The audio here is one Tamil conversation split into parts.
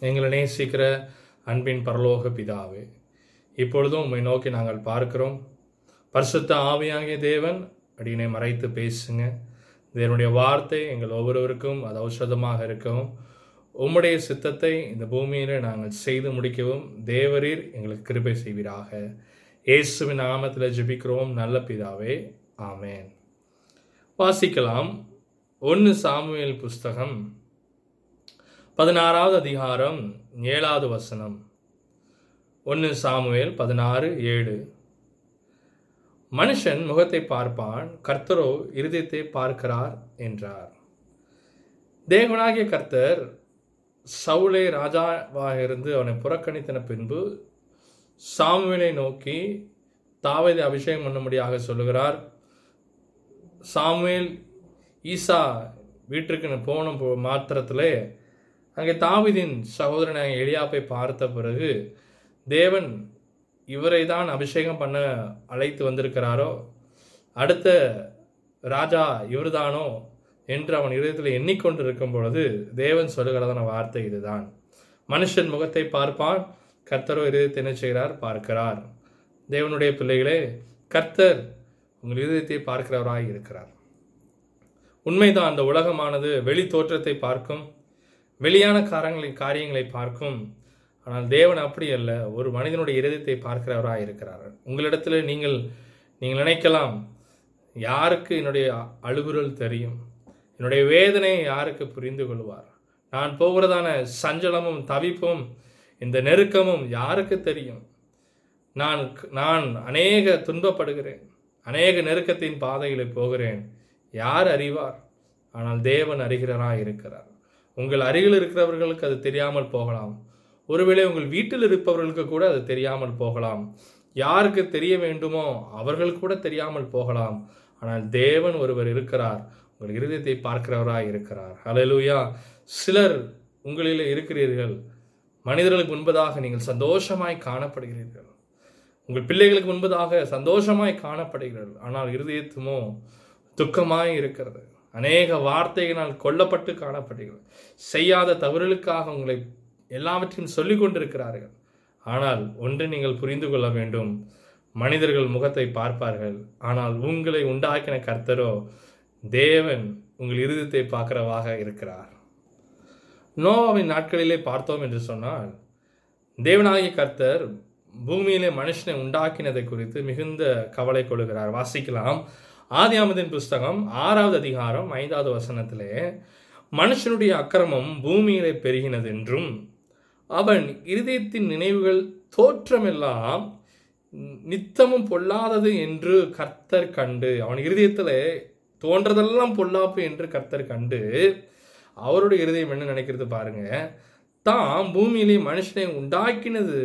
எங்களை நேசிக்கிற அன்பின் பரலோக பிதாவே இப்பொழுதும் உம்மை நோக்கி நாங்கள் பார்க்கிறோம். பரிசுத்த ஆவியாகிய தேவன் அடியினை மறைத்து பேசுங்க. இதனுடைய வார்த்தை எங்கள் ஒவ்வொருவருக்கும் அது ஔஷதமாக இருக்கவும் உம்முடைய சித்தத்தை இந்த பூமியில் நாங்கள் செய்து முடிக்கவும் தேவரீர் எங்களுக்கு கிருபை செய்வீராக. இயேசுவின் நாமத்தில் ஜெபிக்கிறோம். நல்ல பிதாவே ஆமேன். வாசிக்கலாம். ஒன்று சாமுவேல் புஸ்தகம் பதினாறாவது அதிகாரம் ஏழாவது வசனம். ஒன்று சாமுவேல் பதினாறு ஏழு. மனுஷன் முகத்தை பார்ப்பான் கர்த்தரோ இருதயத்தை பார்க்கிறார் என்றார். தேவனாகிய கர்த்தர் சவுலை ராஜாவாக இருந்து அவனை புறக்கணித்தன பின்பு சாமுவேலை நோக்கி தாவதை அபிஷேகம் பண்ணும்படியாக சொல்லுகிறார். சாமுவேல் ஈசா வீட்டிற்கு போன போ- மாத்திரத்திலே அங்கே தாவீதின் சகோதரனாக எளியாப்பை பார்த்த பிறகு தேவன் இவரை தான் அபிஷேகம் பண்ண அழைத்து வந்திருக்கிறாரோ? அடுத்த ராஜா இவர்தானோ? என்று அவன் இதயத்தில் எண்ணிக்கொண்டு இருக்கும் பொழுது தேவன் சொல்லுகிறதான வார்த்தை இதுதான். மனுஷன் முகத்தை பார்ப்பான் கர்த்தரோ இதயத்தை என்ன செய்கிறார்? பார்க்கிறார். தேவனுடைய பிள்ளைகளே கர்த்தர் உங்கள் இதயத்தை பார்க்கிறவராய் இருக்கிறார். உண்மைதான் அந்த உலகமானது வெளி தோற்றத்தை பார்க்கும் வெளியான காரங்களை காரியங்களை பார்க்கும். ஆனால் தேவன் அப்படி அல்ல. ஒரு மனிதனுடைய இருதயத்தை பார்க்கிறவராக இருக்கிறார். உங்களிடத்தில் நீங்கள் நீங்கள் நினைக்கலாம் யாருக்கு என்னுடைய அழுகுரல் தெரியும்? என்னுடைய வேதனையை யாருக்கு புரிந்து கொள்வார்? நான் போகிறதான சஞ்சலமும் தவிப்பும் இந்த நெருக்கமும் யாருக்கு தெரியும்? நான் நான் அநேக துன்பப்படுகிறேன். அநேக நெருக்கத்தின் பாதையில் போகிறேன். யார் அறிவார்? ஆனால் தேவன் அறிகிறராக இருக்கிறார். உங்கள் அருகில் இருக்கிறவர்களுக்கு அது தெரியாமல் போகலாம். ஒருவேளை உங்கள் வீட்டில் இருப்பவர்களுக்கு கூட அது தெரியாமல் போகலாம். யாருக்கு தெரிய வேண்டுமோ அவர்கள் கூட தெரியாமல் போகலாம். ஆனால் தேவன் ஒருவர் இருக்கிறார். உங்கள் இருதயத்தை பார்க்கிறவராக இருக்கிறார். அலலூயா சிலர் உங்களில் இருக்கிறீர்கள். மனிதர்களுக்கு முன்பதாக நீங்கள் சந்தோஷமாய் காணப்படுகிறீர்கள். உங்கள் பிள்ளைகளுக்கு முன்பதாக சந்தோஷமாய் காணப்படுகிறீர்கள். ஆனால் இருதயத்துமோ துக்கமாய் இருக்கிறது. அநேக வார்த்தைகளால் கொல்லப்பட்டு காணப்படுகிறது. செய்யாத தவறுகளுக்காக உங்களை எல்லாவற்றையும் சொல்லிக் கொண்டிருக்கிறார்கள். ஆனால் ஒன்று நீங்கள் புரிந்து கொள்ள வேண்டும். மனிதர்கள் முகத்தை பார்ப்பார்கள். ஆனால் உங்களை உண்டாக்கின கர்த்தரோ தேவன் உங்கள் இருதயத்தை பார்க்கிறவாக இருக்கிறார். நோவாவின் நாட்களிலே பார்த்தோம் என்று சொன்னால் தேவனாகிய கர்த்தர் பூமியிலே மனுஷனை உண்டாக்கினதை குறித்து மிகுந்த கவலை கொள்கிறார். வாசிக்கலாம். ஆதியாமதின் புஸ்தகம் ஆறாவது அதிகாரம் ஐந்தாவது வசனத்திலே மனுஷனுடைய அக்கிரமம் பூமியிலே பெருகினது என்றும் அவன் இருதயத்தின் நினைவுகள் தோற்றமெல்லாம் நித்தமும் பொல்லாதது என்று கர்த்தர் கண்டு அவன் இருதயத்தில் தோன்றதெல்லாம் பொல்லாப்பு என்று கர்த்தர் கண்டு அவருடைய இருதயம் என்ன நினைக்கிறது பாருங்க தாம் பூமியிலே மனுஷனை உண்டாக்கினது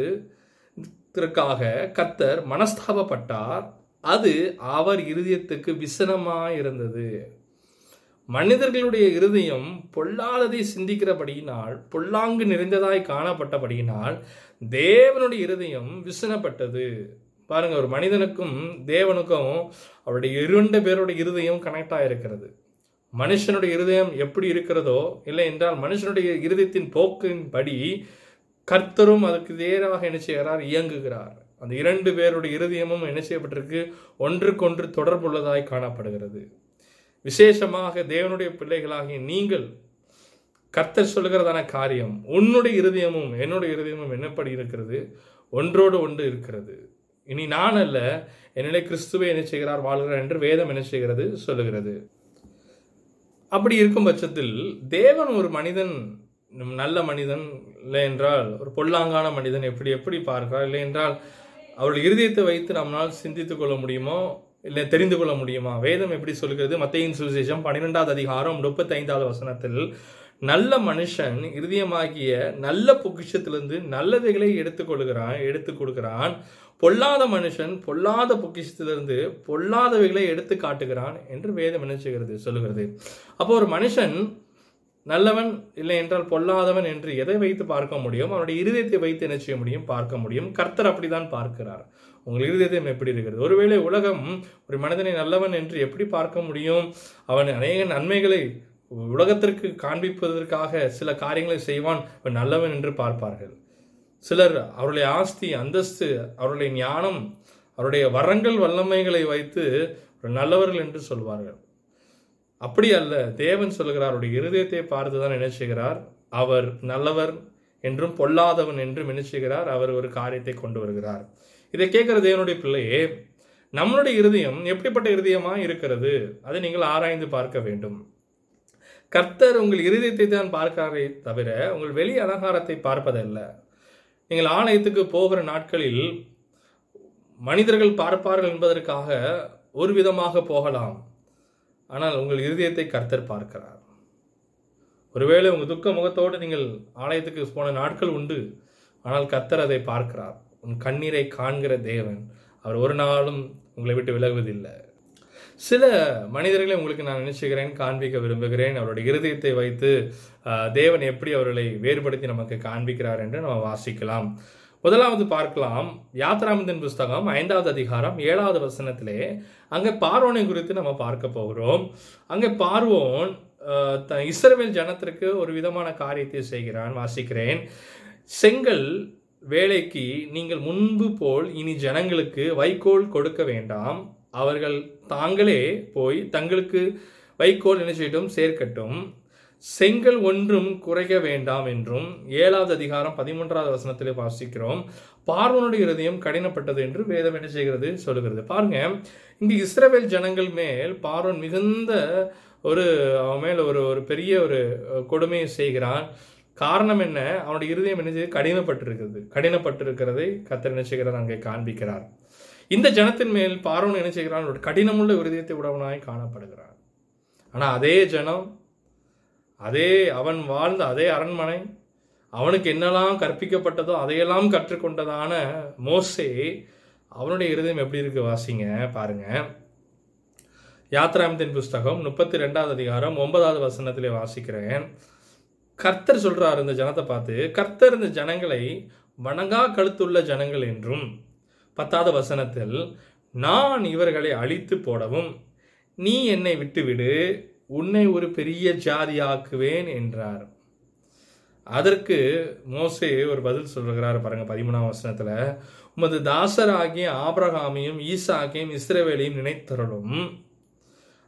ற்காக கர்த்தர் மனஸ்தாபப்பட்டார் அது அவர் இருதயத்துக்கு விசனமாக இருந்தது. மனிதர்களுடைய இருதயம் பொல்லாததை சிந்திக்கிறபடியினால் பொல்லாங்கு நிறைந்ததாய் காணப்பட்டபடியினால் தேவனுடைய இருதயம் விசனப்பட்டது. பாருங்க ஒரு மனிதனுக்கும் தேவனுக்கும் அவருடைய இரண்டு பேருடைய இருதயம் கனெக்ட் ஆயிருக்கிறது. மனுஷனுடைய இருதயம் எப்படி இருக்கிறதோ இல்லை என்றால் மனுஷனுடைய இருதயத்தின் போக்கின்படி கர்த்தரும் அதுக்கு நேராக என்ன செய்கிறார்? இயங்குகிறார். அந்த இரண்டு பேருடைய இருதயமும் என்ன செய்யப்பட்டிருக்கு? ஒன்றுக்கொன்று தொடர்புள்ளதாய் காணப்படுகிறது. விசேஷமாக தேவனுடைய பிள்ளைகளாகிய நீங்கள் கர்த்தர் சொல்லுகிறதான காரியம் உன்னுடைய இருதயமும் என்னுடைய இருதயமும் என்னப்படி இருக்கிறது? ஒன்றோடு ஒன்று இருக்கிறது. இனி நான் அல்ல என்னிலே கிறிஸ்துவை என்ன செய்கிறார் வாழ்கிறார் என்று வேதம் என்ன செய்கிறது? சொல்லுகிறது. அப்படி இருக்கும் பட்சத்தில் தேவன் ஒரு மனிதன் நல்ல மனிதன் இல்லை என்றால் ஒரு பொல்லாங்கான மனிதன் எப்படி எப்படி பார்க்கிறார்? இல்லை என்றால் அவருடைய இருதயத்தை வைத்து நம்மளால் சிந்தித்துக் கொள்ள முடியுமோ இல்லை தெரிந்து கொள்ள முடியுமா? வேதம் எப்படி சொல்கிறது? மத்தையின் சுவிசேஷம் பன்னிரெண்டாவது அதிகாரம் முப்பத்தைந்தாவது வசனத்தில் நல்ல மனுஷன் இருதயமாகிய நல்ல பொக்கிஷத்திலிருந்து நல்லவைகளை எடுத்துக்கொள்கிறான் எடுத்து எடுத்துக் கொடுக்கிறான். பொல்லாத மனுஷன் பொல்லாத பொக்கிஷத்திலிருந்து பொல்லாதவைகளை எடுத்து காட்டுகிறான் என்று வேதம் என்ன செய்கிறது? சொல்லுகிறது. அப்போ ஒரு மனுஷன் நல்லவன் இல்லை என்றால் பொல்லாதவன் என்று எதை வைத்து பார்க்க முடியும்? அவனுடைய இருதயத்தை வைத்து என்ன செய்ய முடியும்? பார்க்க முடியும். கர்த்தர் அப்படிதான் பார்க்கிறார். உங்கள் இருதயம் எப்படி இருக்கிறது? ஒருவேளை உலகம் ஒரு மனிதனை நல்லவன் என்று எப்படி பார்க்க முடியும்? அவன் அநேக நன்மைகளை உலகத்திற்கு காண்பிப்பதற்காக சில காரியங்களை செய்வான். அவன் நல்லவன் என்று பார்ப்பார்கள். சிலர் அவருடைய ஆஸ்தி அந்தஸ்து அவருடைய ஞானம் அவருடைய வரங்கள் வல்லமைகளை வைத்து ஒரு நல்லவர்கள் என்று சொல்வார்கள். அப்படி அல்ல. தேவன் சொல்கிறார் அவருடைய இருதயத்தை பார்த்துதான் நினைச்சுகிறார் அவர் நல்லவர் என்றும் பொல்லாதவன் என்றும் நினைச்சுகிறார் அவர் ஒரு காரியத்தை கொண்டு வருகிறார். இதை கேட்கிற தேவனுடைய பிள்ளையே நம்மளுடைய இருதயம் எப்படிப்பட்ட இருதயமா இருக்கிறது? அதை நீங்கள் ஆராய்ந்து பார்க்க வேண்டும். கர்த்தர் உங்கள் இருதயத்தை தான் பார்க்கிறாரே தவிர உங்கள் வெளி அலங்காரத்தை பார்ப்பதல்ல. நீங்கள் ஆலயத்துக்கு போகிற நாட்களில் மனிதர்கள் பார்ப்பார்கள் என்பதற்காக ஒரு விதமாக போகலாம். ஆனால் உங்கள் இருதயத்தை கர்த்தர் பார்க்கிறார். ஒருவேளை உங்கள் துக்க முகத்தோடு நீங்கள் ஆலயத்துக்கு போன நாட்கள் உண்டு ஆனால் கர்த்தர் அதை பார்க்கிறார். உன் கண்ணீரை காண்கிற தேவன் அவர் ஒரு நாளும் உங்களை விட்டு விலகுவதில்லை. சில மனிதர்களை உங்களுக்கு நான் நினைச்சுக்கிறேன் காண்பிக்க விரும்புகிறேன். அவருடைய இருதயத்தை வைத்து தேவன் எப்படி அவர்களை வேறுபடுத்தி நமக்கு காண்பிக்கிறார் என்று நம்ம வாசிக்கலாம். முதலாவது பார்க்கலாம் யாத்ராமந்தன் புஸ்தகம் ஐந்தாவது அதிகாரம் ஏழாவது வசனத்திலே. அங்கே பார்வோனை குறித்து நம்ம பார்க்க போகிறோம். அங்கே பார்வோன் த- இஸ்ரவேல் ஜனத்திற்கு ஒரு விதமான காரியத்தை செய்கிறான் வாசிக்கிறேன். செங்கல் வேலைக்கு நீங்கள் முன்பு போல் இனி ஜனங்களுக்கு வைக்கோல் கொடுக்க வேண்டாம். அவர்கள் தாங்களே போய் தங்களுக்கு வைக்கோல் என்ன செய்யட்டும்? சேர்க்கட்டும். செங்கல் ஒன்றும் குறைக்க வேண்டாம் என்றும் ஏழாவது அதிகாரம் பதிமூன்றாவது வசனத்திலே வாசிக்கிறோம். பார்வனுடைய இருதயம் கடினப்பட்டது என்று வேதம் என்ன செய்கிறது? சொல்லுகிறது. பாருங்க இங்கு இஸ்ரேவேல் ஜனங்கள் மேல் பார்வன் மிகுந்த ஒரு அவன் மேல் ஒரு ஒரு பெரிய ஒரு கொடுமையை செய்கிறான். காரணம் என்ன? அவனுடைய இருதயம் என்ன செய்து? கடினப்பட்டிருக்கிறது. கடினப்பட்டிருக்கிறதை கத்தர் என்ன செய்கிறார்? அங்கே காண்பிக்கிறார். இந்த ஜனத்தின் மேல் பார்வன் என்ன செய்கிறான்? ஒரு கடினமுள்ள இருதயத்தை உடவனாய் காணப்படுகிறான். ஆனால் அதே ஜனம் அதே அவன் வாழ்ந்த அதே அரண்மனை அவனுக்கு என்னெல்லாம் கற்பிக்கப்பட்டதோ அதையெல்லாம் கற்றுக்கொண்டதான மோசே அவனுடைய இருதயம் எப்படி இருக்கு வாசிங்க பாருங்க. யாத்ராமத்தின் புஸ்தகம் முப்பத்தி ரெண்டாவது அதிகாரம் ஒன்பதாவது வசனத்திலே வாசிக்கிறேன். கர்த்தர் சொல்றார் இந்த ஜனத்தை பார்த்து கர்த்தர் இந்த ஜனங்களை வணங்கா கழுத்துள்ள ஜனங்கள் என்றும் பத்தாவது வசனத்தில் நான் இவர்களை அழித்து போடவும் நீ என்னை விட்டுவிடு உன்னை ஒரு பெரிய ஜாதியாக்குவேன் என்றார். அதற்கு மோசே ஒரு பதில் சொல்கிறார் பாருங்க பதிமூணாம் வசனத்துல. உமது தாசராகிய ஆபிரகாமையும் ஈசாக்கையும் இஸ்ரவேலையும் நினைத்தருளும்.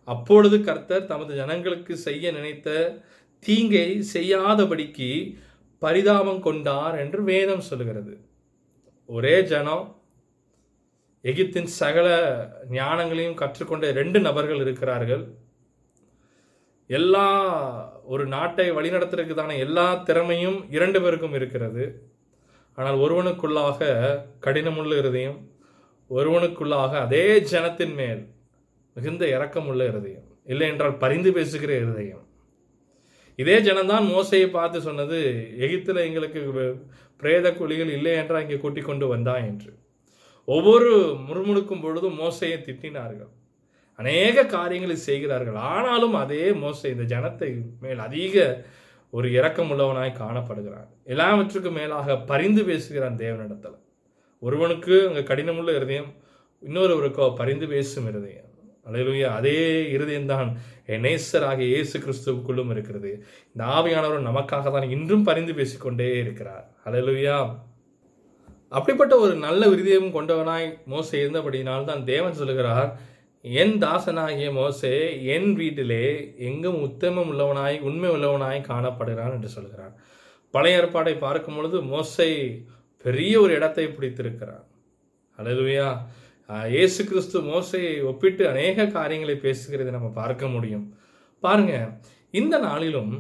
அப்பொழுது கர்த்தர் தமது ஜனங்களுக்கு செய்ய நினைத்த தீங்கை செய்யாதபடிக்கு பரிதாபம் கொண்டார் என்று வேதம் சொல்லுகிறது. ஒரே ஜனம் எகிப்தின் சகல ஞானங்களையும் கற்றுக்கொண்ட ரெண்டு நபர்கள் இருக்கிறார்கள். எல்லா ஒரு நாட்டை வழிநடத்துறதுக்குதான எல்லா திறமையும் இரண்டு பேருக்கும் இருக்கிறது. ஆனால் ஒருவனுக்குள்ளாக கடினமுள்ள இருதயம் ஒருவனுக்குள்ளாக அதே ஜனத்தின் மேல் மிகுந்த இரக்கமுள்ள இருதயம் இல்லை என்றால் பரிந்து பேசுகிற இருதயம். இதே ஜனம்தான் மோசையை பார்த்து சொன்னது எகிப்தில் எங்களுக்கு பிரேத குழிகள் இல்லை என்றால் இங்கே கூட்டிக் கொண்டு வந்தா? என்று. ஒவ்வொரு முறுமுணுக்கும் பொழுதும் மோசையை திட்டினார்கள். அநேக காரியங்களை செய்கிறார்கள். ஆனாலும் அதே மோசை இந்த ஜனத்தை மேல் அதிக ஒரு இரக்கமுள்ளவனாய் காணப்படுகிறான். எல்லாவற்றுக்கும் மேலாக பரிந்து பேசுகிறான் தேவனிடத்தில். ஒருவனுக்கு அங்கே கடினமுள்ள இருதயம் இன்னொருவருக்கோ பரிந்து பேசும் இருதயம். அல்லேலூயா அதே இருதயம்தான் என் நேசராகிய இயேசு கிறிஸ்துவுக்குள்ளும் இருக்கிறது. இந்த ஆவியானவர் நமக்காக தான் இன்றும் பரிந்து பேசிக்கொண்டே இருக்கிறார். அல்லேலூயா. அப்படிப்பட்ட ஒரு நல்ல விருதயம் கொண்டவனாய் மோசை இருந்தபடியினால் தான் தேவன் சொல்லுகிறார் என் தாசனாகிய மோசே என் வீட்டிலே எங்கும் உத்தமம் உள்ளவனாய் உண்மை உள்ளவனாய் காணப்படுகிறான் என்று சொல்கிறான். பழைய ஏற்பாடை பார்க்கும் பொழுது மோசை பெரிய ஒரு இடத்தை பிடித்திருக்கிறான். அல்லேலூயா இயேசு கிறிஸ்து மோசையை ஒப்பிட்டு அநேக காரியங்களை பேசுகிறதை நம்ம பார்க்க முடியும். பாருங்க இந்த நாளிலும்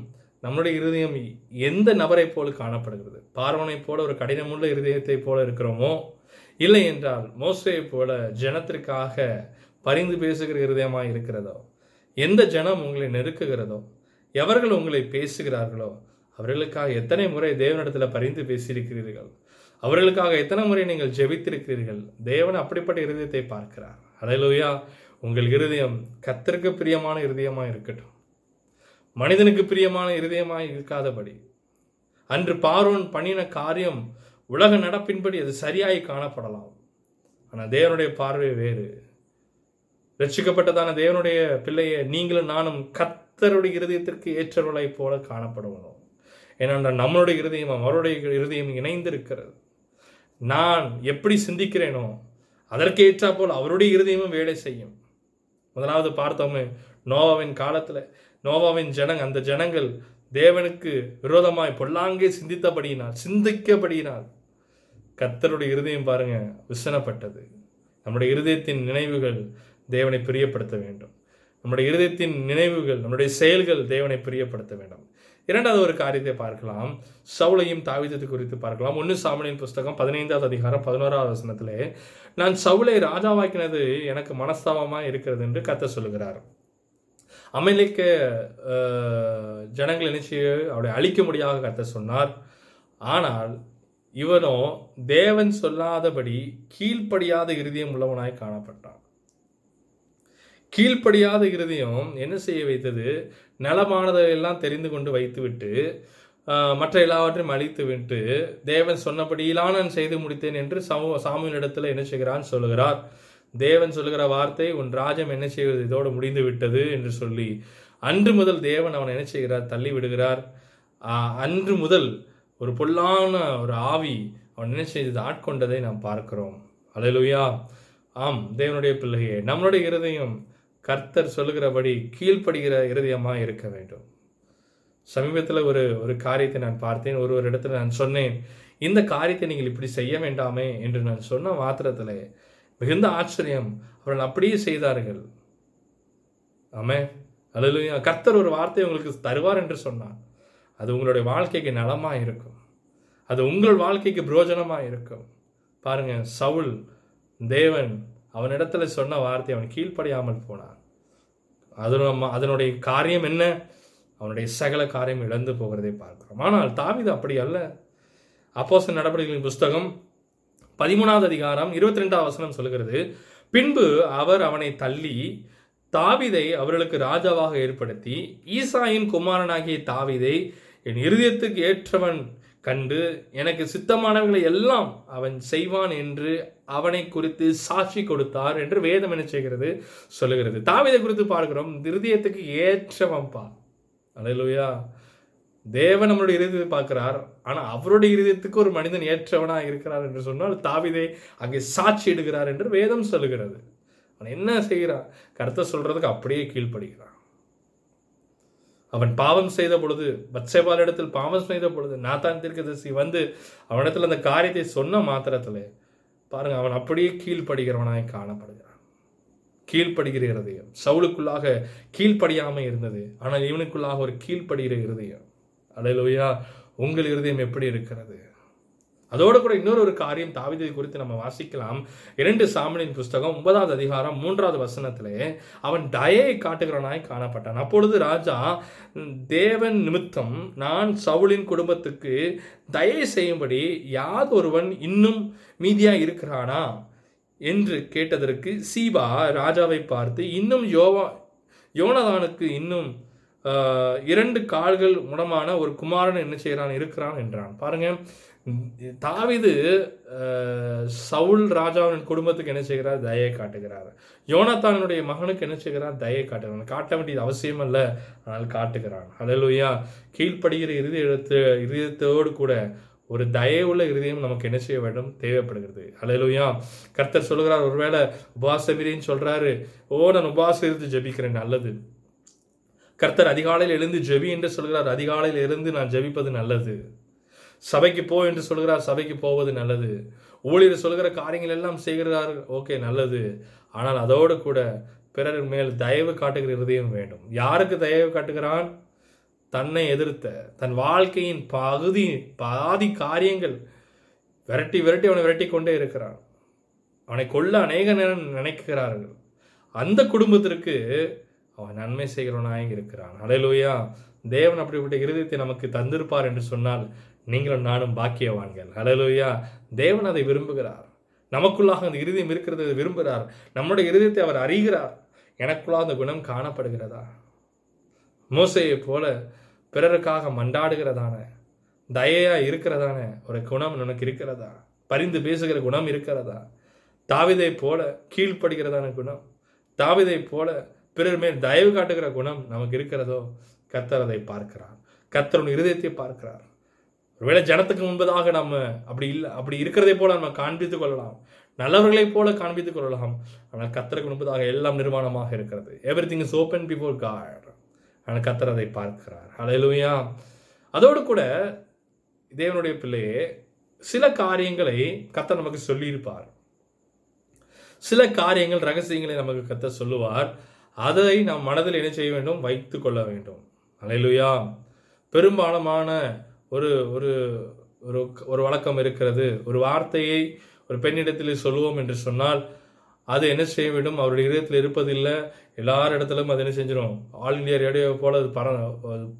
நம்மளுடைய இருதயம் எந்த நபரை போல காணப்படுகிறது? பார்வனை போல ஒரு கடினமுள்ள இருதயத்தை போல இருக்கிறோமோ? இல்லை என்றால் மோசையை போல ஜனத்திற்காக பரிந்து பேசுகிற இருதயமாக இருக்கிறதோ? எந்த ஜனம் உங்களை நெருக்குகிறதோ? எவர்கள் உங்களை பேசுகிறார்களோ? அவர்களுக்காக எத்தனை முறை தேவனிடத்தில் பரிந்து பேசியிருக்கிறீர்கள்? அவர்களுக்காக எத்தனை முறை நீங்கள் ஜெபித்திருக்கிறீர்கள்? தேவன் அப்படிப்பட்ட இருதயத்தை பார்க்கிறார். அலையிலோயா உங்கள் இருதயம் கத்திற்கு பிரியமான இருதயமாக இருக்கட்டும். மனிதனுக்கு பிரியமான இருதயமாக இருக்காதபடி. அன்று பார்வன் பண்ணின காரியம் உலக நடப்பின்படி அது சரியாய் காணப்படலாம். ஆனால் தேவனுடைய பார்வை வேறு. ரட்சிக்கப்பட்டதான தேவனுடைய பிள்ளையை நீங்களும் நானும் கத்தருடைய கர்த்தருடைய இருதயத்திற்கு ஏற்றவர்களை போல காணப்படுவனும் ஏனென்றால் நம்மளுடைய இருதயம் அவருடைய இருதயம் இணைந்திருக்கிறது. நான் எப்படி சிந்திக்கிறேனோ அதற்கேற்றா போல் அவருடைய இருதயமும் வேலை செய்யும். முதலாவது பார்த்தோமே நோவாவின் காலத்தில் நோவாவின் ஜனங் அந்த ஜனங்கள் தேவனுக்கு விரோதமாய் பொல்லாங்கே சிந்தித்தபடியினால் சிந்திக்கபடியினால் கத்தருடைய இருதயம் பாருங்க விசனப்பட்டது. நம்முடைய இருதயத்தின் நினைவுகள் தேவனை பிரியப்படுத்த வேண்டும். நம்முடைய இருதயத்தின் நினைவுகள் நம்முடைய செயல்கள் தேவனை பிரியப்படுத்த வேண்டும். இரண்டாவது ஒரு காரியத்தை பார்க்கலாம். சவுளையும் தாவிதத்தை குறித்து பார்க்கலாம். ஒன்று சாமனின் புஸ்தகம் பதினைந்தாவது அதிகாரம் பதினோராவது வசனத்திலே நான் சவுளை ராஜாவாக்கினது எனக்கு மனஸ்தாபமாக இருக்கிறது என்று கத்த சொல்லுகிறார். அமெரிக்க ஜனங்கள் நினைச்சு அவரை அழிக்க முடியாத கத்த சொன்னார். ஆனால் இவனோ தேவன் சொல்லாதபடி கீழ்ப்படியாத இருதயம் உள்ளவனாய் காணப்பட்டான். கீழ்ப்படியாத இருதயம் என்ன செய்ய வைத்தது? நலமானதையெல்லாம் தெரிந்து கொண்டு வைத்துவிட்டு மற்ற எல்லாவற்றையும் அழித்து விட்டு தேவன் சொன்னபடியிலான நான் செய்து முடித்தேன் என்று சமூக சாமியினிடத்தில் என்ன செய்கிறான் சொல்லுகிறார்? தேவன் சொல்லுகிற வார்த்தை உன் ராஜம் என்ன செய்வது? இதோடு முடிந்து விட்டது என்று சொல்லி அன்று முதல் தேவன் அவனை என்ன செய்கிறார்? தள்ளி விடுகிறார். அன்று முதல் ஒரு பொல்லான ஒரு ஆவி அவன் என்ன செய்தது? ஆட்கொண்டதை நாம் பார்க்கிறோம். அலையலுயா. ஆம் தேவனுடைய பிள்ளையே நம்மளுடைய இருதயம் கர்த்தர் சொல்லுகிறபடி கீழ்ப்படுகிற இருதயமாக இருக்க வேண்டும். சமீபத்தில் ஒரு ஒரு காரியத்தை நான் பார்த்தேன். ஒரு ஒரு இடத்துல நான் சொன்னேன் இந்த காரியத்தை நீங்கள் இப்படி செய்ய வேண்டாமே என்று நான் சொன்ன மாத்திரத்தில் மிகுந்த ஆச்சரியம். அவர்கள் அப்படியே செய்தார்கள். ஆமே அல்லேலூயா. கர்த்தர் ஒரு வார்த்தை உங்களுக்கு தருவார் என்று சொன்னார். அது உங்களுடைய வாழ்க்கைக்கு நலமாக இருக்கும். அது உங்கள் வாழ்க்கைக்கு பிரயோஜனமா இருக்கும். பாருங்கள் சவுல் தேவன் அவனிடத்துல சொன்ன வார்த்தை அவன் கீழ்ப்படியாமல் போனான். அது அதனுடைய காரியம் என்ன? அவனுடைய சகல காரியம் இழந்து போகிறதை பார்க்கிறோம். ஆனால் தாவிது அப்படி அல்ல. அப்போச நடவடிக்கைகளின் புஸ்தகம் பதிமூணாவது அதிகாரம் இருபத்தி ரெண்டாவது வசனம் சொல்கிறது பின்பு அவர் அவனை தள்ளி தாவிதை அவர்களுக்கு ராஜாவாக ஏற்படுத்தி ஈசாயின் குமாரனாகிய தாவிதை என் இருதயத்துக்கு ஏற்றவன் கண்டு எனக்கு சித்தமானவர்களை எல்லாம் அவன் செய்வான் என்று அவனை குறித்து சாட்சி கொடுத்தார் என்று வேதம் என்ன செய்கிறது? சொல்லுகிறது. தாவிதை குறித்து பார்க்கிறோம். இருதயத்துக்கு ஏற்றவன் பா அலையிலுயா. தேவன் நம்மளுடைய இருதயத்தை பார்க்கிறார். ஆனால் அவருடைய இருதயத்துக்கு ஒரு மனிதன் ஏற்றவனா இருக்கிறார் என்று சொன்னால் தாவிதை அங்கே சாட்சி எடுக்கிறார் என்று வேதம் சொல்லுகிறது. அவன் என்ன செய்கிறான்? கருத்தை சொல்றதுக்கு அப்படியே கீழ்ப்படுகிறான். அவன் பாவம் செய்த பொழுது பத்சேபால் இடத்தில் பாவம் செய்த பொழுது நாத்தான் தீர்க்கதரிசி வந்து அவனிடத்தில் அந்த காரியத்தை சொன்ன மாத்திரத்தில் பாருங்க அவன் அப்படியே கீழ்ப்படுகிறவனாய் காணப்படுகிறான். கீழ்ப்படுகிற இருதயம். சவுளுக்குள்ளாக கீழ்ப்படியாமல் இருந்தது. ஆனால் இவனுக்குள்ளாக ஒரு கீழ்ப்படுகிற இருதயம். அலையிலோயா உங்கள் இருதயம் எப்படி இருக்கிறது? அதோடு கூட இன்னொரு ஒரு காரியம் தாவிதை குறித்து நம்ம வாசிக்கலாம். இரண்டு சாமனின் புஸ்தகம் ஒன்பதாவது அதிகாரம் மூன்றாவது வசனத்திலே அவன் தயையை காட்டுகிறவனாய் காணப்பட்டான். அப்பொழுது ராஜா தேவன் நிமித்தம் நான் சவுளின் குடும்பத்துக்கு தயை செய்யும்படி யாதொருவன் இன்னும் மீதியாக இருக்கிறானா? என்று கேட்டதற்கு சீபா ராஜாவை பார்த்து இன்னும் யோவா யோனதானுக்கு இன்னும் இரண்டு கால்கள் முடமான ஒரு குமாரன் என்ன செய்கிறான் இருக்கிறான் என்றான். பாருங்க தாவிது சவுல் ராஜாவின் குடும்பத்துக்கு என்ன செய்கிறார்? தயை காட்டுகிறார். யோனத்தானுடைய மகனுக்கு என்ன செய்கிறார்? தயை காட்டுகிறான். காட்ட வேண்டியது அவசியம் அல்ல ஆனால் காட்டுகிறான். அல்லேலூயா கீழ்ப்படுகிற இருதயத்து இருதயத்தோடு கூட ஒரு தயவுள்ள இருதயம் நமக்கு என்ன செய்ய வேண்டும்? தேவைப்படுகிறது. அல்லேலூயா கர்த்தர் சொல்லுகிறார் ஒருவேளை உபாசமிரின்னு சொல்கிறாரு ஓ நான் உபாசம் இருந்து ஜெபிக்கிறேன் நல்லது. கர்த்தர் அதிகாலையில் எழுந்து ஜெபி என்று சொல்கிறார். அதிகாலையில் இருந்து நான் ஜெபிப்பது நல்லது. சபைக்கு போ என்று சொல்கிறார். சபைக்கு போவது நல்லது. ஊழியர் சொல்கிற காரியங்கள் எல்லாம் செய்கிறார். ஓகே நல்லது. ஆனால் அதோடு கூட பிறர் மேல் தயவு காட்டுகிற இருதயம் வேண்டும். யாருக்கு தயவு காட்டுகிறான்? தன்னை எதிர்த்த தன் வாழ்க்கையின் பகுதி பாதி காரியங்கள் விரட்டி விரட்டி அவனை விரட்டி கொண்டே இருக்கிறான். அவனை கொல்ல அநேக நேரம் நினைக்கிறார்கள். அந்த குடும்பத்திற்கு அவன் நன்மை செய்கிறவனாய் இருக்கிறான். அலையலூயா தேவன் அப்படிப்பட்ட இருதயத்தை நமக்கு தந்திருப்பார் என்று சொன்னால் நீங்களும் நானும் பாக்கியவான்கள். அலையலூயா தேவன் அதை விரும்புகிறார். நமக்குள்ளாக அந்த இருதயம் இருக்கிறது விரும்புகிறார். நம்முடைய இருதயத்தை அவர் அறிகிறார். எனக்குள்ளாக அந்த குணம் காணப்படுகிறதா? மோசையை போல பிறருக்காக மண்டாடுகிறதான தயையா இருக்கிறதான ஒரு குணம் உனக்கு இருக்கிறதா? பரிந்து பேசுகிற குணம் இருக்கிறதா? தாவிதை போல கீழ்ப்படுகிறதான குணம் தாவிதை போல பிறர் மேல் தயவு காட்டுகிற குணம் நமக்கு இருக்கிறதோ கத்தர் அதை பார்க்கிறார். கத்தருடைய இருதயத்தை பார்க்கிறார். ஒருவேளை ஜனத்துக்கு முன்பதாக நம்ம அப்படி இல்லை அப்படி இருக்கிறதை போல நம்ம காண்பித்துக் கொள்ளலாம். நல்லவர்களைப் போல காண்பித்துக் கொள்ளலாம். ஆனால் கத்தருக்கு முன்பதாக எல்லாம் நிர்மாணமாக இருக்கிறது. Everything is open before God ஆனால் கத்தர் அதை பார்க்கிறார். அலையிலுயா அதோடு கூட தேவனுடைய பிள்ளையே சில காரியங்களை கத்தர் நமக்கு சொல்லியிருப்பார். சில காரியங்கள் ரகசியங்களை நமக்கு கத்த சொல்லுவார். அதை நாம் மனதில் என்ன செய்ய வேண்டும்? வைத்து கொள்ள வேண்டும். அலையிலுயா. பெரும்பாலமான ஒரு ஒரு ஒரு ஒரு வழக்கம் இருக்கிறது. ஒரு வார்த்தையை ஒரு பெண்ணிடத்தில் சொல்லுவோம் என்று சொன்னால் அது என்ன செய்ய வேண்டும்? அவருடைய இதயத்தில் இருப்பதில்லை. எல்லார் இடத்துலையும் அது என்ன செஞ்சிடும் ஆல் இந்தியா ரேடியோ போல அது பர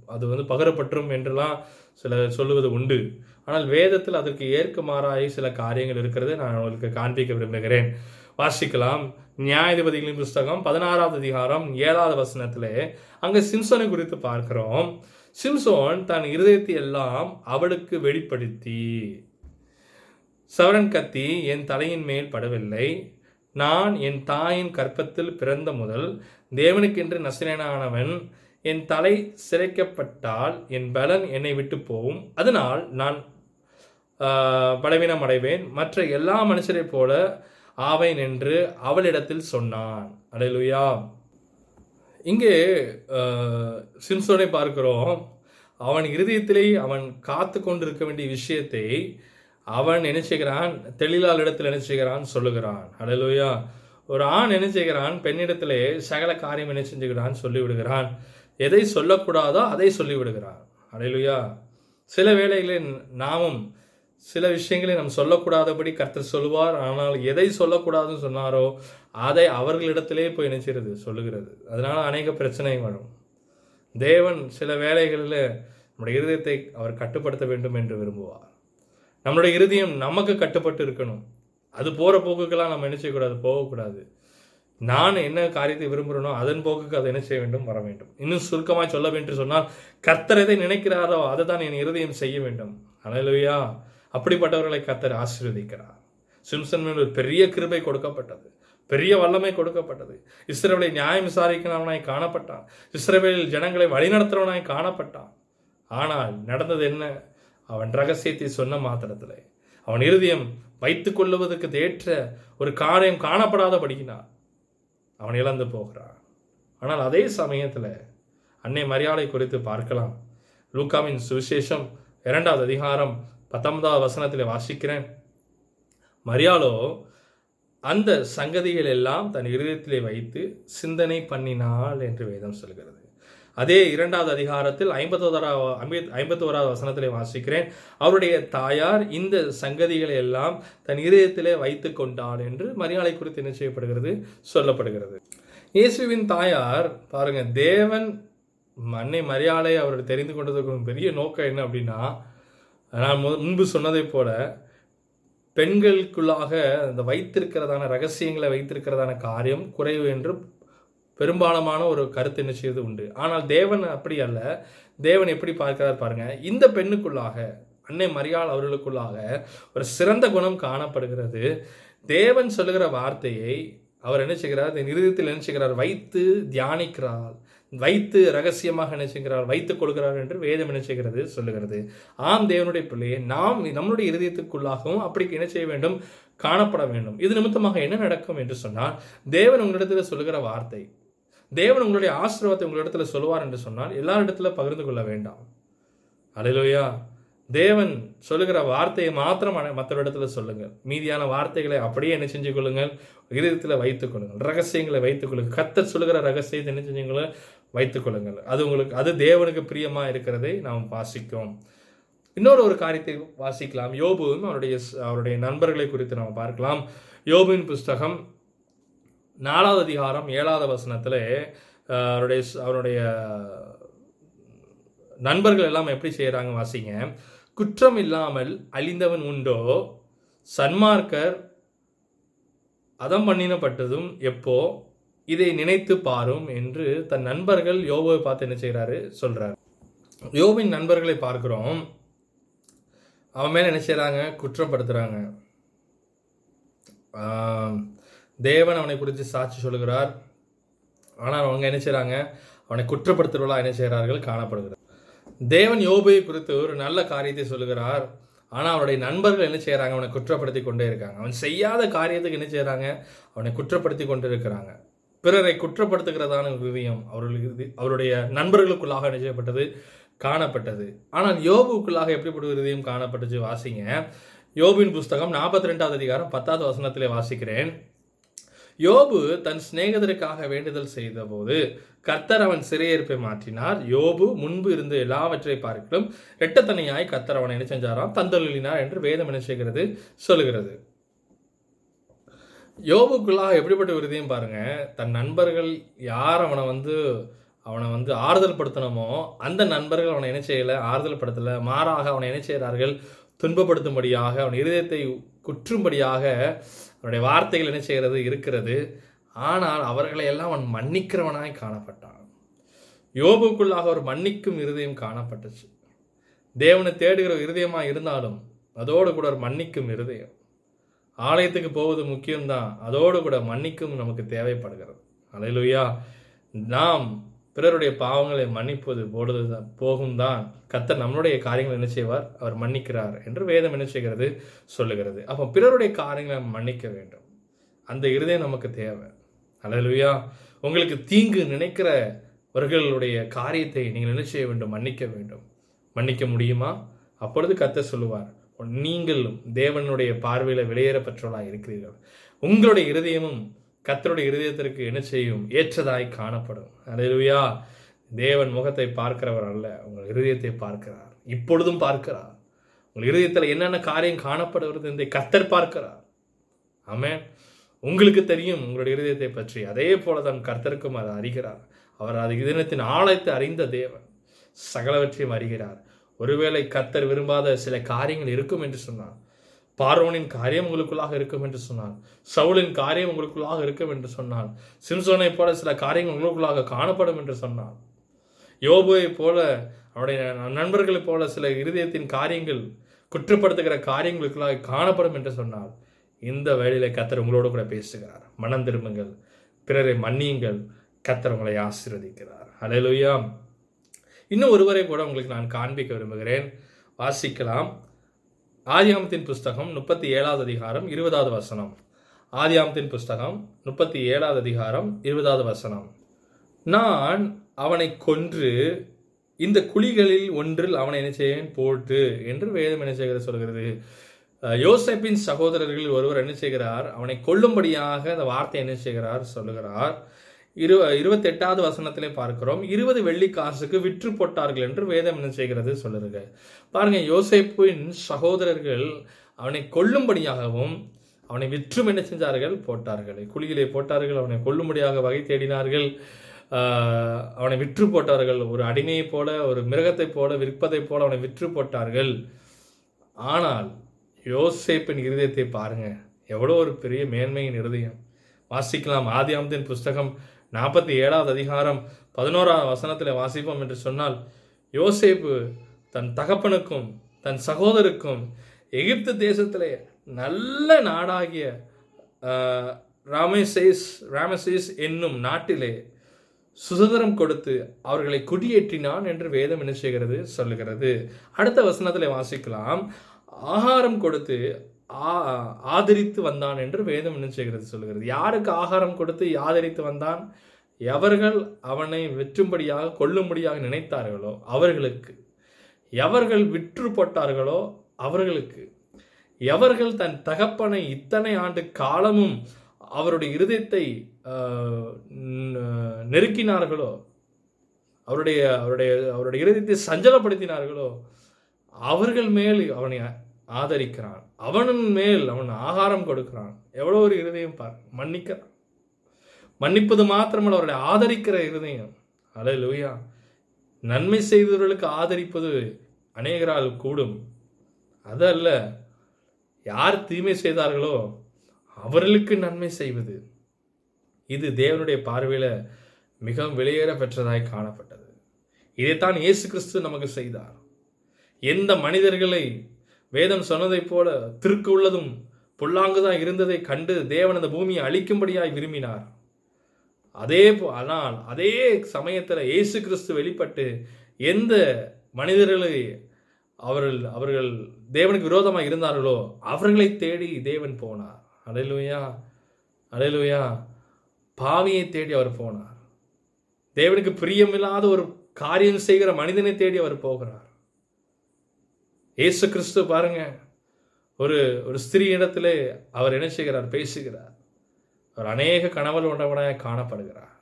அது வந்து பகரப்பற்றும் என்றெல்லாம் சில சொல்லுவது உண்டு. ஆனால் வேதத்தில் அதற்கு ஏற்க மாறாய் சில காரியங்கள் இருக்கிறது. நான் உங்களுக்கு காண்பிக்க விரும்புகிறேன். வாசிக்கலாம். நியாயாதிபதிகளின் புஸ்தகம் பதினாறாவது அதிகாரம் ஏழாவது வசனத்திலே அங்கே சிம்சோனை குறித்து பார்க்கிறோம். சிம்சோன் தன் இருதயத்தை எல்லாம் அவளுக்கு வெளிப்படுத்தி சவரன் கத்தி என் தலையின் மேல் படவில்லை. நான் என் தாயின் கற்பத்தில் பிறந்த முதல் தேவனுக்கென்று நசிரனானவன் என் தலை சிறைக்கப்பட்டால் என் பலன் என்னை விட்டு போகும். அதனால் நான் பலவீனம் அடைவேன் மற்ற எல்லா மனுஷரைப் போல ஆவேன் என்று அவளிடத்தில் சொன்னான். அடையலுயா இங்கே சிம்சோனை பார்க்கிறோம். அவன் இருதயத்திலே அவன் காத்து கொண்டிருக்க வேண்டிய விஷயத்தை அவன் என்ன தெளிலால் இடத்தில் என்ன சொல்லுகிறான். அடலுயா ஒரு ஆண் என்ன பெண்ணிடத்திலே சகல காரியம் என்ன செஞ்சுக்கிறான் சொல்லிவிடுகிறான். எதை சொல்லக்கூடாதோ அதை சொல்லிவிடுகிறான். அடலுயா சில வேளைகளில் நாமும் சில விஷயங்களை நாம் சொல்லக்கூடாதபடி கர்த்தர் சொல்லுவார் ஆனால் எதை சொல்லக்கூடாதுன்னு சொன்னாரோ அதை அவர்களிடத்திலே போய் நினைச்சிருது சொல்லுகிறது. அதனால் அநேக பிரச்சனை வரும். தேவன் சில வேலைகளில் நம்முடைய இருதயத்தை அவர் கட்டுப்படுத்த வேண்டும் என்று விரும்புவார். நம்மளுடைய இருதயம் நமக்கு கட்டுப்பட்டு இருக்கணும். அது போகிற போக்குக்கெல்லாம் நம்ம என்ன செய்யக்கூடாது? போகக்கூடாது. நான் என்ன காரியத்தை விரும்புகிறேனோ அதன் போக்குக்கு அதை என்ன செய்ய வேண்டும்? வர வேண்டும். இன்னும் சுருக்கமாக சொல்ல வேண்டும் சொன்னால் கர்த்தர் எதை நினைக்கிறாரோ அதை தான் என் இருதயம் செய்ய வேண்டும். அனலுவையா அப்படிப்பட்டவர்களை கத்தர் ஆசீர்வதிக்கிறார். சிம்சன் மேல் ஒரு பெரிய கிருபை கொடுக்கப்பட்டது. பெரிய வல்லமை கொடுக்கப்பட்டது. இஸ்ரேலை நியாயம் விசாரிக்கிறவனாய் காணப்பட்டான். இஸ்ரேலில் ஜனங்களை வழிநடத்துறவனாய் காணப்பட்டான். ஆனால் நடந்தது என்ன? அவன் ரகசியத்தை சொன்ன மாத்திரத்தில். அவன் இருதயம் வைத்துக் கொள்ளுவதற்கு தேற்ற ஒரு காரியம் காணப்படாதபடிக்குனா அவன் இழந்து போகிறான். ஆனால் அதே சமயத்தில் அன்னை மரியாதை குறித்து பார்க்கலாம். லூக்காவின் சுவிசேஷம் இரண்டாவது அதிகாரம் பத்தொன்பதாவது வசனத்தில் வாசிக்கிறேன். மரியாளோ அந்த சங்கதிகள் எல்லாம் தன் இருதயத்திலே வைத்து சிந்தனை பண்ணினாள் என்று வேதம் சொல்கிறது. அதே இரண்டாவது அதிகாரத்தில் ஐம்பத்தோராவது ஐம்பத்தி ஓராவது வசனத்திலே வாசிக்கிறேன். அவருடைய தாயார் இந்த சங்கதிகளை எல்லாம் தன் இதயத்திலே வைத்து கொண்டாள் என்று மரியாதை குறித்து என்ன செய்யப்படுகிறது? சொல்லப்படுகிறது. இயேசுவின் தாயார் பாருங்க தேவன் மண்ணை மரியாதை அவர் தெரிந்து கொண்டதுக்கு பெரிய நோக்கம் என்ன அப்படின்னா நான் முன்பு சொன்னதை போல பெண்களுக்குள்ளாக அந்த வைத்திருக்கிறதான ரகசியங்களை வைத்திருக்கிறதான காரியம் குறைவு என்று பெரும்பாலமான ஒரு கருத்து என்ன செய்வது உண்டு. ஆனால் தேவன் அப்படி அல்ல. தேவன் எப்படி பார்க்கிறார் பாருங்க. இந்த பெண்ணுக்குள்ளாக அன்னை மரியாள் அவர்களுக்குள்ளாக ஒரு சிறந்த குணம் காணப்படுகிறது. தேவன் சொல்லுகிற வார்த்தையை அவர் என்ன செய்கிறார்? நிறுதத்தில் என்ன செய்கிறார்? வைத்து தியானிக்கிறார். வைத்து ரகசியமாக என்ன செய்கிறார்? வைத்துக் கொள்கிறார் என்று வேதம் என்ன செய்கிறது? சொல்லுகிறது. ஆம் தேவனுடைய பிள்ளையை நாம் நம்முடைய இருதயத்துக்குள்ளாகவும் அப்படி என்ன செய்ய வேண்டும்? காணப்பட வேண்டும். இது நிமித்தமாக என்ன நடக்கும் என்று சொன்னால் தேவன் உங்களிடத்தில் சொல்லுகிற வார்த்தை தேவன் உங்களுடைய ஆசீர்வாதத்தை உங்களிடத்துல சொல்லுவார் என்று சொன்னால் எல்லாரிடத்துல பகிர்ந்து கொள்ள வேண்டாம். அலையிலோயா தேவன் சொல்லுகிற வார்த்தையை மாத்திரம் மற்றவரிடத்துல சொல்லுங்கள். மீதியான வார்த்தைகளை அப்படியே என்ன செஞ்சு கொள்ளுங்கள். இதயத்தில் வைத்துக் கொள்ளுங்கள். ரகசியங்களை வைத்துக் கொள்ளுங்கள். கத்த சொல்லுகிற ரகசியத்தை என்ன செஞ்சுங்கள வைத்துக்கொள்ளுங்கள். அது உங்களுக்கு அது தேவனுக்கு பிரியமாக இருக்கிறதை நாம் வாசிக்கும். இன்னொரு ஒரு காரியத்தை வாசிக்கலாம். யோபுவும் அவருடைய அவருடைய நண்பர்களை குறித்து நாம் பார்க்கலாம். யோபுவின் புஸ்தகம் நாலாவது அதிகாரம் ஏழாவது வசனத்தில் அவருடைய அவருடைய நண்பர்கள் எல்லாம் எப்படி செய்கிறாங்க வாசிங்க. குற்றம் இல்லாமல் அழிந்தவன் உண்டோ? சன்மார்க்கர் அதம் பண்ணினப்பட்டதும் எப்போ? இதை நினைத்து பாரும் என்று தன் நண்பர்கள் யோபுவை பார்த்து என்ன செய்கிறாரு? சொல்கிறார் யோபின் நண்பர்களை பார்க்கிறோம். அவன் மேலே என்ன செய்கிறாங்க குற்றப்படுத்துகிறாங்க தேவன் அவனை குறித்து சாட்சி சொல்கிறார். ஆனால் அவங்க என்ன செய்கிறாங்க அவனை குற்றப்படுத்துகிறவர்களா என்ன செய்கிறார்கள்? காணப்படுகிறார். தேவன் யோபையை குறித்து ஒரு நல்ல காரியத்தை சொல்லுகிறார். ஆனால் அவனுடைய நண்பர்கள் என்ன செய்கிறாங்க அவனை குற்றப்படுத்தி கொண்டே இருக்காங்க. அவன் செய்யாத காரியத்துக்கு என்ன செய்கிறாங்க அவனை குற்றப்படுத்தி கொண்டு இருக்கிறாங்க பிறரை குற்றப்படுத்துகிறதான விவியம் அவர்களுக்கு அவருடைய நண்பர்களுக்குள்ளாக நிச்சயப்பட்டது காணப்பட்டது. ஆனால் யோபுக்குள்ளாக எப்படிப்பட்ட விருதியும் காணப்பட்டுச்சு வாசிங்க. யோபின் புஸ்தகம் நாற்பத்தி ரெண்டாவது அதிகாரம் பத்தாவது வசனத்திலே வாசிக்கிறேன். யோபு தன் சிநேகிதருக்காக வேண்டுதல் செய்தபோது கர்த்தர் அவன் சிறையிருப்பை மாற்றினார். யோபு முன்பு இருந்த எல்லாவற்றை பார்க்கலும் ரெட்டத்தனையாய் கர்த்தர் அவனை என்ன செஞ்சாராம்? தந்தொழினார் என்று வேதம் என்ன செய்கிறது? சொல்லுகிறது. யோபுக்குள்ளாக எப்படிப்பட்ட ஒரு பாருங்க. தன் நண்பர்கள் யார் அவனை வந்து அவனை வந்து ஆறுதல் படுத்தணுமோ அந்த நண்பர்கள் அவனை என்ன செய்யலை ஆறுதல் படுத்தலை. மாறாக அவனை என்ன செய்கிறார்கள்? துன்பப்படுத்தும்படியாக அவன் இருதயத்தை குற்றும்படியாக அவனுடைய வார்த்தைகள் என்ன செய்கிறது இருக்கிறது. ஆனால் அவர்களை எல்லாம் அவன் மன்னிக்கிறவனாய் காணப்பட்டான். யோபுக்குள்ளாக ஒரு மன்னிக்கும் இருதயம் காணப்பட்டுச்சு. தேவனை தேடுகிற இருதயமாக இருந்தாலும் அதோடு கூட ஒரு மன்னிக்கும் இருதயம். ஆலயத்துக்கு போவது முக்கியம்தான். அதோடு கூட மன்னிக்கும் நமக்கு தேவைப்படுகிறது. அலையிலுயா. நாம் பிறருடைய பாவங்களை மன்னிப்பது பொழுது போகும் தான் கத்தர் நம்மளுடைய காரியங்களை என்ன செய்வார்? அவர் மன்னிக்கிறார் என்று வேதம் என்ன செய்கிறது? சொல்லுகிறது. அப்போ பிறருடைய காரியங்களை மன்னிக்க வேண்டும். அந்த இருதயம் நமக்கு தேவை. அலையிலுயா. உங்களுக்கு தீங்கு நினைக்கிறவர்களுடைய காரியத்தை நீங்கள் என்ன செய்ய வேண்டும்? மன்னிக்க வேண்டும். மன்னிக்க முடியுமா? அப்பொழுது கத்தர் சொல்லுவார். நீங்களும் தேவனுடைய பார்வையில் வெளியேறப்பற்றவர்களாக இருக்கிறீர்கள். உங்களுடைய இருதயமும் கத்தருடைய இருதயத்திற்கு என்ன செய்யும்? ஏற்றதாய் காணப்படும். அலையிலுயா தேவன் முகத்தை பார்க்கிறவர் அல்ல உங்கள் இருதயத்தை பார்க்கிறார். இப்பொழுதும் பார்க்கிறார். உங்கள் இருதயத்தில் என்னென்ன காரியம் காணப்படுகிறது என்று கத்தர் பார்க்கிறார். ஆமே உங்களுக்கு தெரியும் உங்களுடைய இருதயத்தை பற்றி. அதே போல தான் கர்த்தருக்கும் அதை அறிகிறார். அவர் அது இதனத்தின் ஆழத்தை அறிந்த தேவன். சகலவற்றையும் அறிகிறார். ஒருவேளை கத்தர் விரும்பாத சில காரியங்கள் இருக்கும் என்று சொன்னார். பார்வோனின் காரியம் உங்களுக்குள்ளாக இருக்கும் என்று சொன்னார். சவுலின் காரியம் உங்களுக்குள்ளாக இருக்கும் என்று சொன்னார். சிம்சோனை போல சில காரியங்கள் உங்களுக்குள்ளாக காணப்படும் என்று சொன்னார். யோபுவை போல அவருடைய நண்பர்களைப் போல சில இருதயத்தின் காரியங்கள் குற்றப்படுத்துகிற காரியங்களுக்குள்ளாக காணப்படும் என்று சொன்னார். இந்த வேலையில கத்தர் உங்களோடு கூட பேசுகிறார். மனம் திரும்புங்கள். பிறரை மன்னியுங்கள். கத்தர் உங்களை ஆசீர்வதிக்கிறார். அலையிலுயாம் இன்னும் ஒருவரை கூட உங்களுக்கு நான் காண்பிக்க விரும்புகிறேன். வாசிக்கலாம். ஆதியாமத்தின் புஸ்தகம் முப்பத்தி ஏழாவது அதிகாரம் இருபதாவது வசனம். ஆதியாமத்தின் புஸ்தகம் முப்பத்தி ஏழாவது அதிகாரம் இருபதாவது வசனம். நான் அவனை கொன்று இந்த குழிகளில் ஒன்றில் அவனை என்ன செய்வேன்? போட்டு என்று வேதம் என்ன செய்கிறது சொல்கிறது. யோசப்பின் சகோதரர்களில் ஒருவர் என்ன செய்கிறார்? அவனை கொல்லும்படியாக அந்த வார்த்தை என்ன செய்கிறார்? சொல்லுகிறார். இரு இருபத்தெட்டாவது வசனத்திலே பார்க்கிறோம். இருபது வெள்ளி காசுக்கு விற்று போட்டார்கள் என்று வேதம் என்ன செய்கிறது? சொல்லுறது பாருங்க யோசேப்பின் சகோதரர்கள் அவனை கொல்லும்படியாகவும் அவனை விற்றும் என்ன செஞ்சார்கள்? போட்டார்கள். குழியிலே போட்டார்கள் அவனை கொல்லும்படியாக வகை தேடினார்கள். அவனை விற்று போட்டார்கள். ஒரு அடிமையைப் போல ஒரு மிருகத்தைப் போல விற்பதைப் போல அவனை விற்று போட்டார்கள். ஆனால் யோசேப்பின் இருதயத்தை பாருங்க. எவ்வளோ ஒரு பெரிய மேன்மையின் இருதயம். வாசிக்கலாம். ஆதியாமத்தின் புஸ்தகம் நாற்பத்தி ஏழாவது அதிகாரம் பதினோராவது வசனத்தில் வாசிப்போம் என்று சொன்னால் யோசேப்பு தன் தகப்பனுக்கும் தன் சகோதருக்கும் எகிப்து தேசத்திலே நல்ல நாடாகிய ஆஹ், ராமேசேஸ் ராமசேஸ் என்னும் நாட்டிலே சுதந்திரம் கொடுத்து அவர்களை குடியேற்றினான் என்று வேதம் என்ன செய்கிறது சொல்லுகிறது. அடுத்த வசனத்தில் வாசிக்கலாம். ஆகாரம் கொடுத்து ஆதரித்து வந்தான் என்று வேதம் என்ன செய்கிறது சொல்கிறது யாருக்கு ஆகாரம் கொடுத்து ஆதரித்து வந்தான்? எவர்கள் அவனை வெற்றும்படியாக கொல்லும்படியாக நினைத்தார்களோ அவர்களுக்கு. எவர்கள் விற்று போட்டார்களோ அவர்களுக்கு. எவர்கள் தன் தகப்பனை இத்தனை ஆண்டு காலமும் அவருடைய இருதயத்தை நெருக்கினார்களோ அவருடைய அவருடைய அவருடைய இருதயத்தை சஞ்சலப்படுத்தினார்களோ அவர்கள் மேல் அவனை ஆதரிக்கிறான். அவனின் மேல் அவன் ஆகாரம் கொடுக்கிறான். எவ்வளோ ஒரு இருதயம் பார் மன்னிக்கிறான். மன்னிப்பது மாத்திரமல்ல அவர்களை ஆதரிக்கிற இருதயம். அலை லூயா நன்மை செய்தவர்களுக்கு ஆதரிப்பது அநேகரால் கூடும். அதல்ல யார் தீமை செய்தார்களோ அவர்களுக்கு நன்மை செய்வது. இது தேவனுடைய பார்வையில் மிகவும் வெளியேற பெற்றதாய் காணப்பட்டது. இதைத்தான் இயேசு கிறிஸ்து நமக்கு செய்தார். எந்த மனிதர்களை வேதம் சொன்னதைப் போல திருக்கு உள்ளதும் புல்லாங்குதான் இருந்ததை கண்டு தேவன் அந்த பூமியை அழிக்கும்படியாய் விரும்பினார். அதே ஆனால் அதே சமயத்தில் இயேசு கிறிஸ்து வெளிப்பட்டு எந்த மனிதர்களை அவர்கள் அவர்கள் தேவனுக்கு விரோதமாக இருந்தார்களோ அவர்களை தேடி தேவன் போனார். அலையிலுயா அலையிலுயா. பாவியை தேடி அவர் போனார். தேவனுக்கு பிரியமில்லாத ஒரு காரியம் செய்கிற மனிதனை தேடி அவர் போகிறார். இயேசு கிறிஸ்து பாருங்க. ஒரு ஒரு ஸ்திரீ இடத்துல அவர் என்ன செய்கிறார்? பேசுகிறார். அவர் அநேக கனவல் உண்டவனாக காணப்படுகிறார்.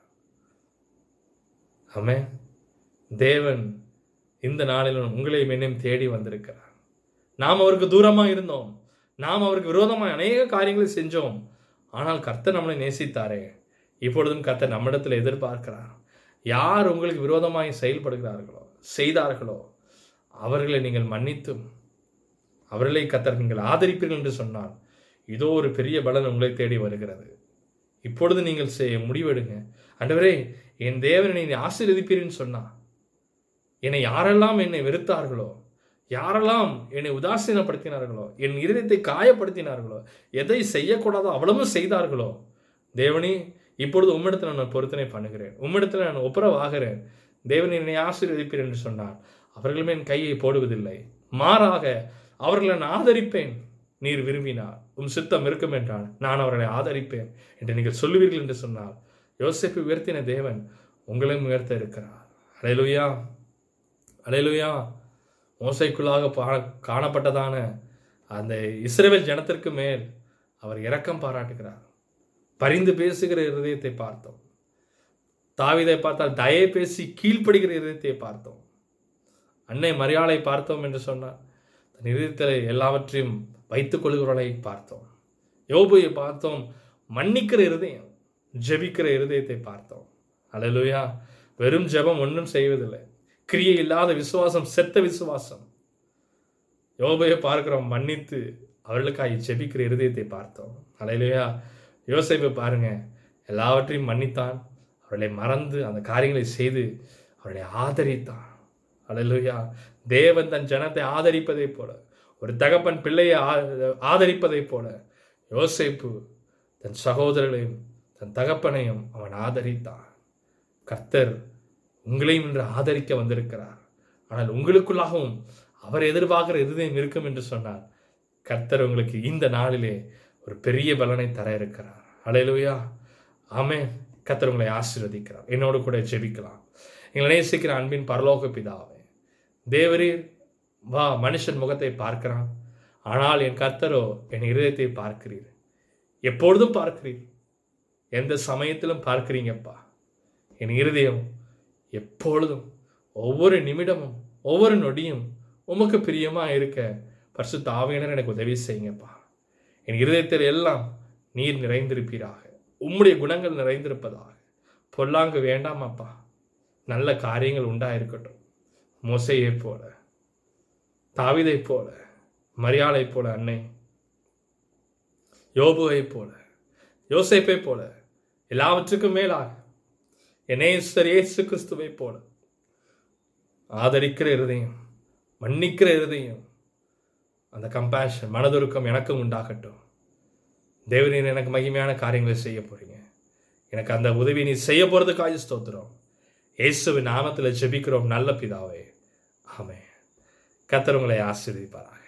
ஆமே தேவன் இந்த நாளிலும் உங்களையும் என்னையும் தேடி வந்திருக்கிறார். நாம் அவருக்கு தூரமாக இருந்தோம். நாம் அவருக்கு விரோதமாக அநேக காரியங்களை செஞ்சோம். ஆனால் கர்த்தர் நம்மளை நேசித்தாரே. இப்பொழுதும் கர்த்தர் நம்மிடத்தில் எதிர்பார்க்கிறார். யார் உங்களுக்கு விரோதமாக செயல்படுகிறார்களோ செய்தார்களோ அவர்களை நீங்கள் மன்னித்தும் அவர்களை கத்தர் நீங்கள் ஆதரிப்பீர்கள் என்று சொன்னால் இதோ ஒரு பெரிய பலன் உங்களை தேடி வருகிறது. இப்பொழுது நீங்கள் செய்ய முடிவெடுங்க. அண்டவரே என் தேவனை நீ ஆசீர்வதிப்பீர்னு சொன்னா என்னை யாரெல்லாம் என்னை வெறுத்தார்களோ யாரெல்லாம் என்னை உதாசீனப்படுத்தினார்களோ என் இருதயத்தை காயப்படுத்தினார்களோ எதை செய்யக்கூடாதோ அவ்வளவும் செய்தார்களோ தேவனே இப்பொழுது உம்மிடத்தில் நான் பொருத்தனை பண்ணுகிறேன். உம்மிடத்தில் நான் ஒப்புரவாகிறேன். தேவன் என்னை ஆசீர்வதிப்பீர் என்று சொன்னார். அவர்களுமே என் கையை போடுவதில்லை. மாறாக அவர்களை நான் ஆதரிப்பேன். நீர் விரும்பினார் உம் சித்தம் இருக்கும் என்றால் நான் அவர்களை ஆதரிப்பேன் என்று நீங்கள் சொல்லுவீர்கள் என்று சொன்னால் யோசேப்பை உயர்த்தின தேவன் உங்களையும் உயர்த்த இருக்கிறார். அலையலுயா அலையலுயா. மோசைக்குள்ளாக பா- காணப்பட்டதான அந்த இஸ்ரேவேல் ஜனத்திற்கு மேல் அவர் இரக்கம் பாராட்டுகிறார். பரிந்து பேசுகிற இருதயத்தை பார்த்தோம். தாவிதை பார்த்தால் தயை பேசி கீழ்ப்படுகிற இருதயத்தை பார்த்தோம். அன்னை மரியாதை பார்த்தோம் என்று சொன்னார். தன் இருதயத்தில் எல்லாவற்றையும் வைத்துக் கொள்கிறவளை பார்த்தோம். யோபுவை பார்த்தோம். மன்னிக்கிற இருதயம் ஜெபிக்கிற இருதயத்தை பார்த்தோம். அலலுயா வெறும் ஜெபம் ஒன்றும் செய்வதில்லை. கிரியை இல்லாத விசுவாசம் செத்த விசுவாசம். யோபையை பார்க்கிறோம். மன்னித்து அவர்களுக்காக ஜெபிக்கிற இருதயத்தை பார்த்தோம். அலையிலையா யோசிப்பை பாருங்க. எல்லாவற்றையும் மன்னித்தான். அவர்களை மறந்து அந்த காரியங்களை செய்து அவர்களை ஆதரித்தான். அலலுயா தேவன் தன் ஜனத்தை ஆதரிப்பதைப் போல ஒரு தகப்பன் பிள்ளையை ஆ- ஆதரிப்பதைப் போல யோசிப்பு தன் சகோதரர்களையும் தன் தகப்பனையும் அவன் ஆதரித்தான். கர்த்தர் உங்களையும் இன்று ஆதரிக்க வந்திருக்கிறார். ஆனால் உங்களுக்குள்ளாகவும் அவர் எதிர்பார்க்கிற எதுவும் இருக்கும் என்று சொன்னார் கர்த்தர் உங்களுக்கு இந்த நாளிலே ஒரு பெரிய பலனை தர இருக்கிறார். அலையலுயா. ஆமே கர்த்தர் உங்களை ஆசீர்வதிக்கிறார். என்னோடு கூட ஜெபிக்கலாம். எங்களை நேசிக்கிற அன்பின் பரலோக பிதாவை தேவரீர் வா மனுஷன் முகத்தை பார்க்கிறான். ஆனால் என் கர்த்தரோ என் இருதயத்தை பார்க்கிறீர். எப்பொழுதும் பார்க்கிறீர். எந்த சமயத்திலும் பார்க்கிறீங்கப்பா. என் இருதயம் எப்பொழுதும் ஒவ்வொரு நிமிடமும் ஒவ்வொரு நொடியும் உமக்கு பிரியமாக இருக்க பரிசு தாவையினர் எனக்கு உதவி செய்யுங்கப்பா. என் இருதயத்தில் எல்லாம் நீர் நிறைந்திருப்பீராக. உம்முடைய குணங்கள் நிறைந்திருப்பதாக. பொல்லாங்கு வேண்டாமாப்பா. நல்ல காரியங்கள் உண்டாயிருக்கட்டும். மோசையைப் போல தாவிதைப் போல மரியாளைப் போல அன்னை யோபுவைப் போல யோசேப்பை போல எல்லாவற்றுக்கும் மேலாக என்னேஸ்வர் இயேசு கிறிஸ்துவை போல. ஆதரிக்கிற இருதயம் மன்னிக்கிற இருதயம் அந்த கம்பேஷன் மனதுருக்கம் எனக்கும் உண்டாகட்டும். தேவனின் எனக்கு மகிமையான காரியங்களை செய்ய போறீங்க. எனக்கு அந்த உதவி நீ செய்ய போறதுக்காக ஸ்தோத்திரம். இயேசுவின் நாமத்தில் ஜெபிக்கிறோம் நல்ல பிதாவே. ஆமே கத்தர் உங்களை ஆசீர்வதிப்பாராக.